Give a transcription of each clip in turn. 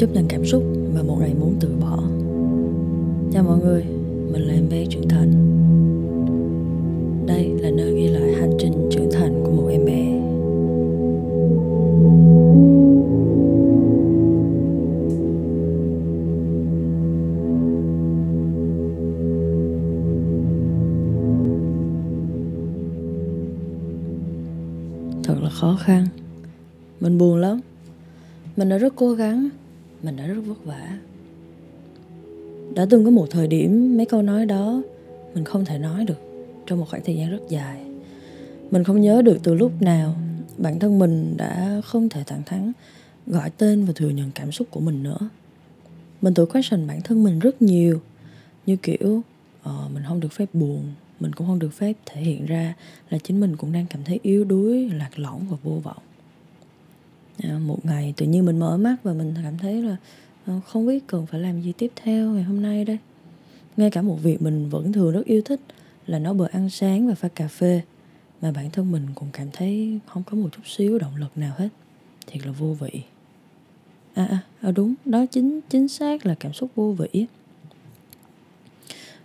chấp nhận cảm xúc và một ngày muốn từ bỏ. Chào mọi người, mình là em bé trưởng thành. Đây là nơi ghi lại hành trình trưởng thành của một em bé. Thật là khó khăn. Mình buồn lắm. Mình đã rất cố gắng mình đã rất vất vả. Đã từng có một thời điểm mấy câu nói đó mình không thể nói được trong một khoảng thời gian rất dài. Mình không nhớ được từ lúc nào bản thân mình đã không thể thẳng thắn gọi tên và thừa nhận cảm xúc của mình nữa. Mình tự question bản thân mình rất nhiều như kiểu uh, mình không được phép buồn mình cũng không được phép thể hiện ra là chính mình cũng đang cảm thấy yếu đuối lạc lõng và vô vọng à, một ngày tự nhiên mình mở mắt và mình cảm thấy là à, không biết cần phải làm gì tiếp theo ngày hôm nay đây. Ngay cả một việc mình vẫn thường rất yêu thích là nấu bữa ăn sáng và pha cà phê mà bản thân mình cũng cảm thấy không có một chút xíu động lực nào hết. Thiệt là vô vị. À, à, à đúng đó chính chính xác là cảm xúc vô vị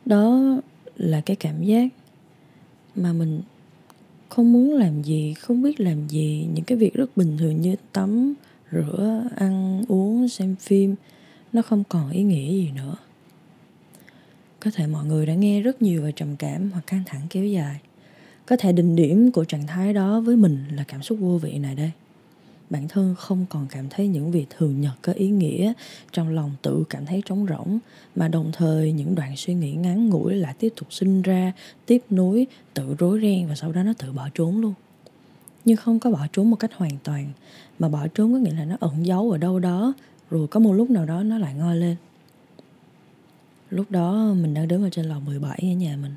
đó là cái cảm giác mà mình không muốn làm gì, không biết làm gì. Những cái việc rất bình thường như tắm, rửa, ăn, uống, xem phim, nó không còn ý nghĩa gì nữa. Có thể mọi người đã nghe rất nhiều về trầm cảm hoặc căng thẳng kéo dài. Có thể đỉnh điểm của trạng thái đó với mình là cảm xúc vô vị này đây bản thân không còn cảm thấy những việc thường nhật có ý nghĩa trong lòng tự cảm thấy trống rỗng, mà đồng thời những đoạn suy nghĩ ngắn ngủi lại tiếp tục sinh ra, tiếp nối, tự rối ren và sau đó nó tự bỏ trốn luôn. Nhưng không có bỏ trốn một cách hoàn toàn, mà bỏ trốn có nghĩa là nó ẩn giấu ở đâu đó, rồi có một lúc nào đó nó lại ngoi lên. Lúc đó mình đang đứng ở trên lầu 17 ở nhà mình,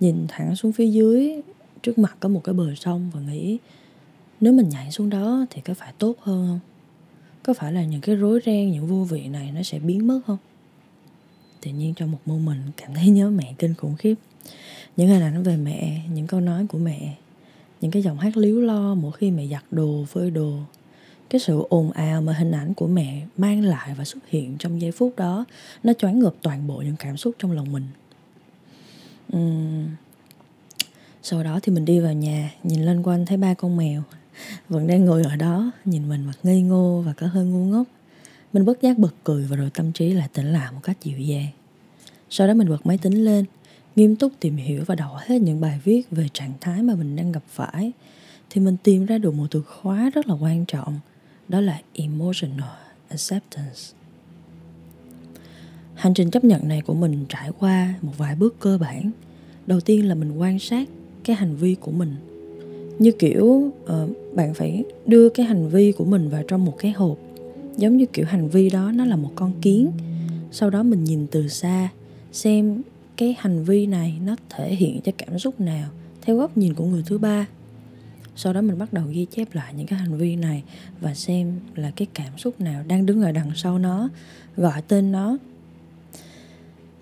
nhìn thẳng xuống phía dưới, trước mặt có một cái bờ sông và nghĩ nếu mình nhảy xuống đó thì có phải tốt hơn không? Có phải là những cái rối ren, những vô vị này nó sẽ biến mất không? Tự nhiên trong một moment cảm thấy nhớ mẹ kinh khủng khiếp. Những hình ảnh về mẹ, những câu nói của mẹ, những cái giọng hát líu lo mỗi khi mẹ giặt đồ, phơi đồ. Cái sự ồn ào mà hình ảnh của mẹ mang lại và xuất hiện trong giây phút đó, nó choáng ngợp toàn bộ những cảm xúc trong lòng mình. Uhm. sau đó thì mình đi vào nhà, nhìn lên quanh thấy ba con mèo vẫn đang ngồi ở đó nhìn mình mặt ngây ngô và có hơi ngu ngốc. Mình bất giác bật cười và rồi tâm trí lại tỉnh lại một cách dịu dàng. Sau đó mình bật máy tính lên nghiêm túc tìm hiểu và đọc hết những bài viết về trạng thái mà mình đang gặp phải. Thì mình tìm ra được một từ khóa rất là quan trọng đó là emotional acceptance. Hành trình chấp nhận này của mình trải qua một vài bước cơ bản. Đầu tiên là mình quan sát cái hành vi của mình. Như kiểu uh, bạn phải đưa cái hành vi của mình vào trong một cái hộp. Giống như kiểu hành vi đó, nó là một con kiến. Sau đó mình nhìn từ xa, xem cái hành vi này nó thể hiện cho cảm xúc nào, theo góc nhìn của người thứ ba. Sau đó mình bắt đầu ghi chép lại những cái hành vi này và xem là cái cảm xúc nào đang đứng ở đằng sau nó, gọi tên nó.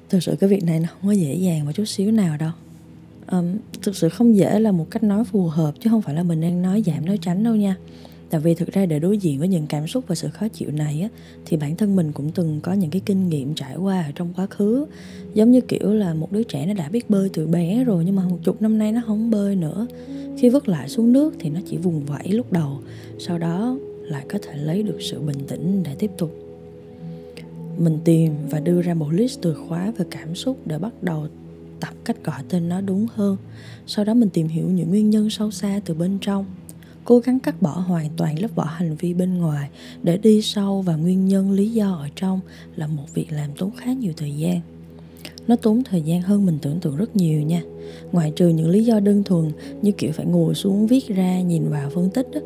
Thực sự cái việc này nó không có dễ dàng một chút xíu nào đâu um, thực sự không dễ là một cách nói phù hợp chứ không phải là mình đang nói giảm nói tránh đâu nha. Tại vì thực ra để đối diện với những cảm xúc và sự khó chịu này á, thì bản thân mình cũng từng có những cái kinh nghiệm trải qua ở trong quá khứ. Giống như kiểu là một đứa trẻ nó đã biết bơi từ bé rồi nhưng mà một chục năm nay nó không bơi nữa. Khi vứt lại xuống nước thì nó chỉ vùng vẫy lúc đầu sau đó lại có thể lấy được sự bình tĩnh để tiếp tục. Mình tìm và đưa ra một list từ khóa về cảm xúc để bắt đầu tập cách gọi tên nó đúng hơn. Sau đó mình tìm hiểu những nguyên nhân sâu xa từ bên trong. Cố gắng cắt bỏ hoàn toàn lớp vỏ hành vi bên ngoài để đi sâu vào nguyên nhân lý do ở trong là một việc làm tốn khá nhiều thời gian. Nó tốn thời gian hơn mình tưởng tượng rất nhiều nha. Ngoại trừ những lý do đơn thuần như kiểu phải ngồi xuống viết ra nhìn vào phân tích đó,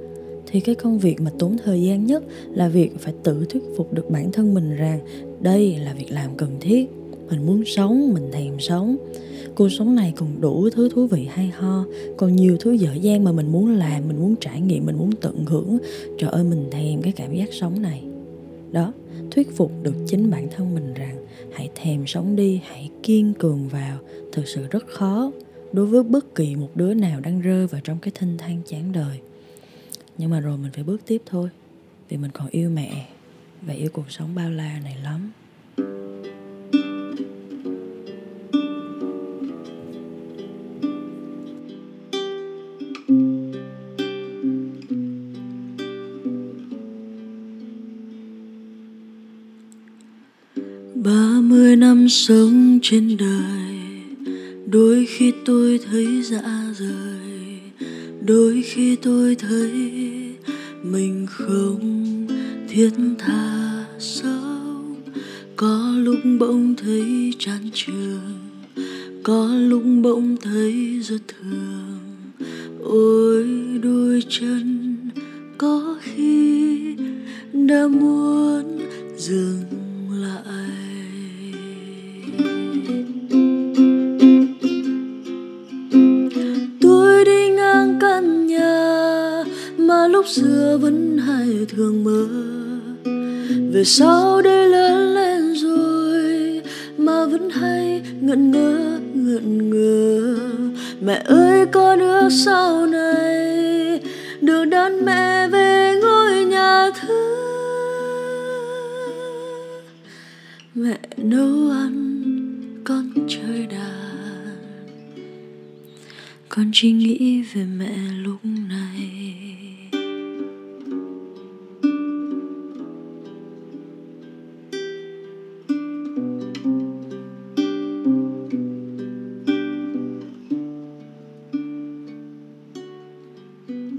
thì cái công việc mà tốn thời gian nhất là việc phải tự thuyết phục được bản thân mình rằng đây là việc làm cần thiết mình muốn sống, mình thèm sống. Cuộc sống này còn đủ thứ thú vị hay ho. Còn nhiều thứ dở dang mà mình muốn làm, mình muốn trải nghiệm, mình muốn tận hưởng. Trời ơi, mình thèm cái cảm giác sống này. Đó, thuyết phục được chính bản thân mình rằng hãy thèm sống đi, hãy kiên cường vào. Thực sự rất khó đối với bất kỳ một đứa nào đang rơi vào trong cái thinh thang chán đời. Nhưng mà rồi mình phải bước tiếp thôi, vì mình còn yêu mẹ và yêu cuộc sống bao la này lắm. Mươi sống trên đời. Đôi khi tôi thấy dạ dã rời đôi khi tôi thấy mình không thiết tha sống có lúc bỗng thấy chán trường có lúc bỗng thấy rất thường ôi, đôi chân có khi đã muốn dừng. Về sau đây lớn lên rồi mà vẫn hay ngẩn ngơ ngẩn ngơ. Mẹ ơi, có đứa sau này được đón mẹ về ngôi nhà thứ mẹ nấu ăn con chơi đàn. Con chỉ nghĩ về mẹ lúc này. Mm-hmm.